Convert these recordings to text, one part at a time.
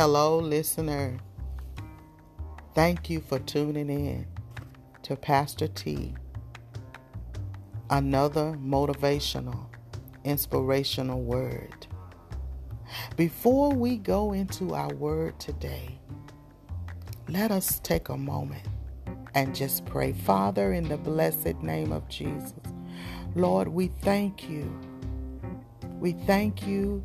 Hello, listener. Thank you for tuning in to Pastor T. Another motivational, inspirational word. Before we go into our word today, let us take a moment and just pray. Father, in the blessed name of Jesus, Lord, we thank you. We thank you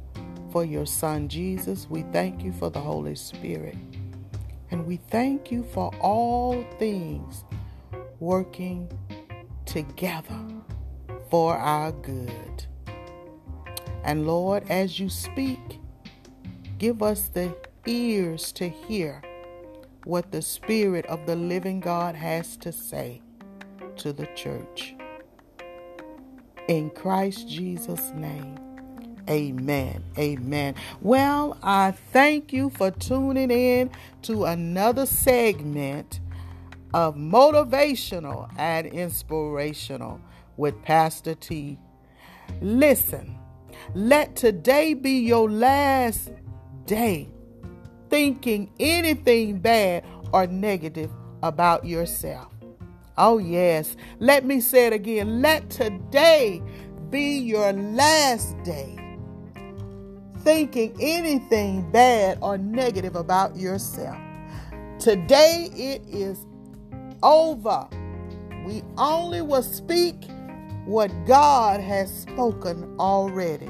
for your Son Jesus. We thank you for the Holy Spirit. And we thank you for all things working together for our good. And Lord, as you speak, give us the ears to hear what the Spirit of the living God has to say to the church. In Christ Jesus' name. Amen. Amen. Well, I thank you for tuning in to another segment of motivational and inspirational with Pastor T. Listen, let today be your last day thinking anything bad or negative about yourself. Oh, yes. Let me say it again. Let today be your last day thinking anything bad or negative about yourself. Today it is over. We only will speak what God has spoken already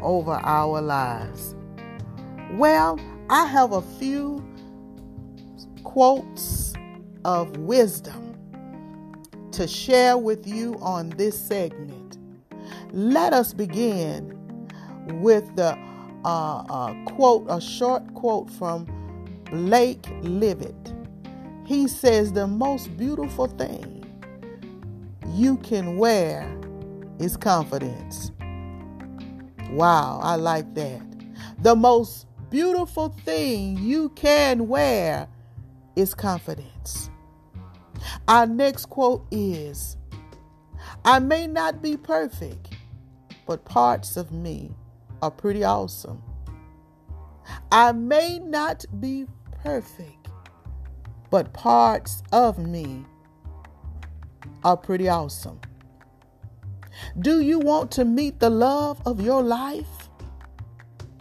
over our lives. Well, I have a few quotes of wisdom to share with you on this segment. Let us begin with the uh, uh, quote, a short quote from Blake Lively. He says, The most beautiful thing you can wear is confidence. Wow, I like that. The most beautiful thing you can wear is confidence. Our next quote is I may not be perfect, but parts of me are pretty awesome. I may not be perfect, but parts of me are pretty awesome. Do you want to meet the love of your life?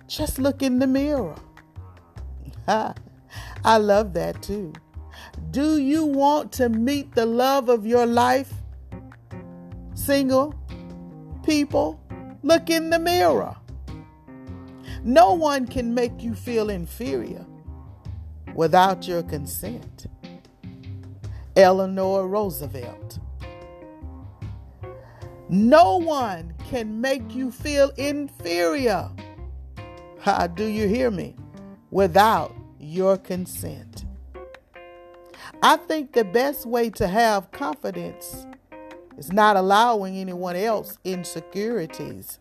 Just look in the mirror. I love that too. Do you want to meet the love of your life? Single people, look in the mirror. No one can make you feel inferior without your consent. Eleanor Roosevelt. No one can make you feel inferior. How do you hear me? Without your consent. I think the best way to have confidence is not allowing anyone else insecurities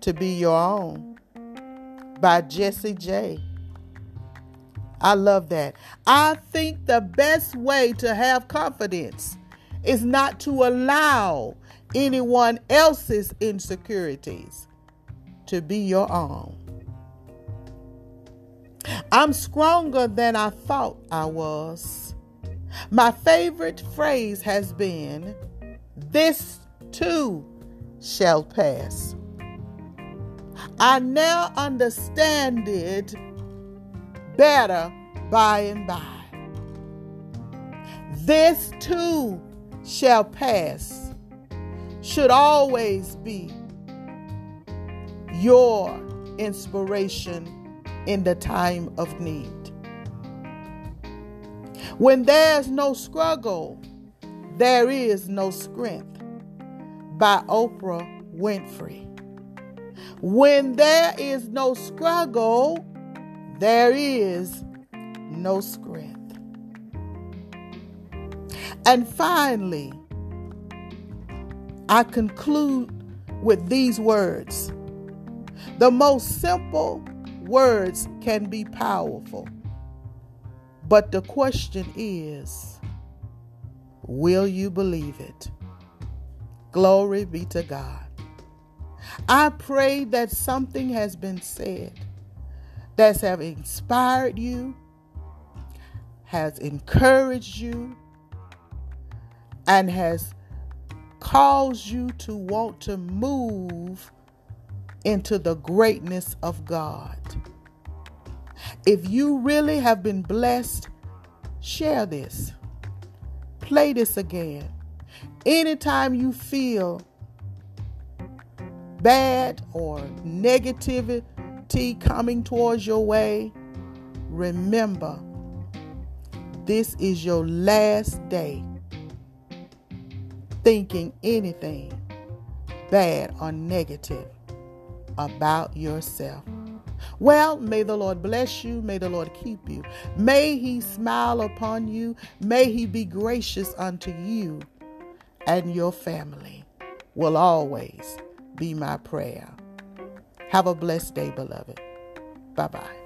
to be your own by Jessie J. I love that. I think the best way to have confidence is not to allow anyone else's insecurities to be your own. I'm stronger than I thought I was. My favorite phrase has been, This too shall pass. I now understand it better by and by. This too shall pass, should always be your inspiration in the time of need. When there's no struggle, there is no strength. By Oprah Winfrey. When there is no struggle, there is no strength. And finally, I conclude with these words. The most simple words can be powerful. But the question is will you believe it? Glory be to God. I pray that something has been said that have inspired you, has encouraged you, and has caused you to want to move into the greatness of God. If you really have been blessed, share this. Play this again. Anytime you feel bad or negativity coming towards your way, remember this is your last day thinking anything bad or negative about yourself. Well, may the Lord bless you. May the Lord keep you. May he smile upon you. May he be gracious unto you and your family will always be my prayer. Have a blessed day, beloved. Bye bye.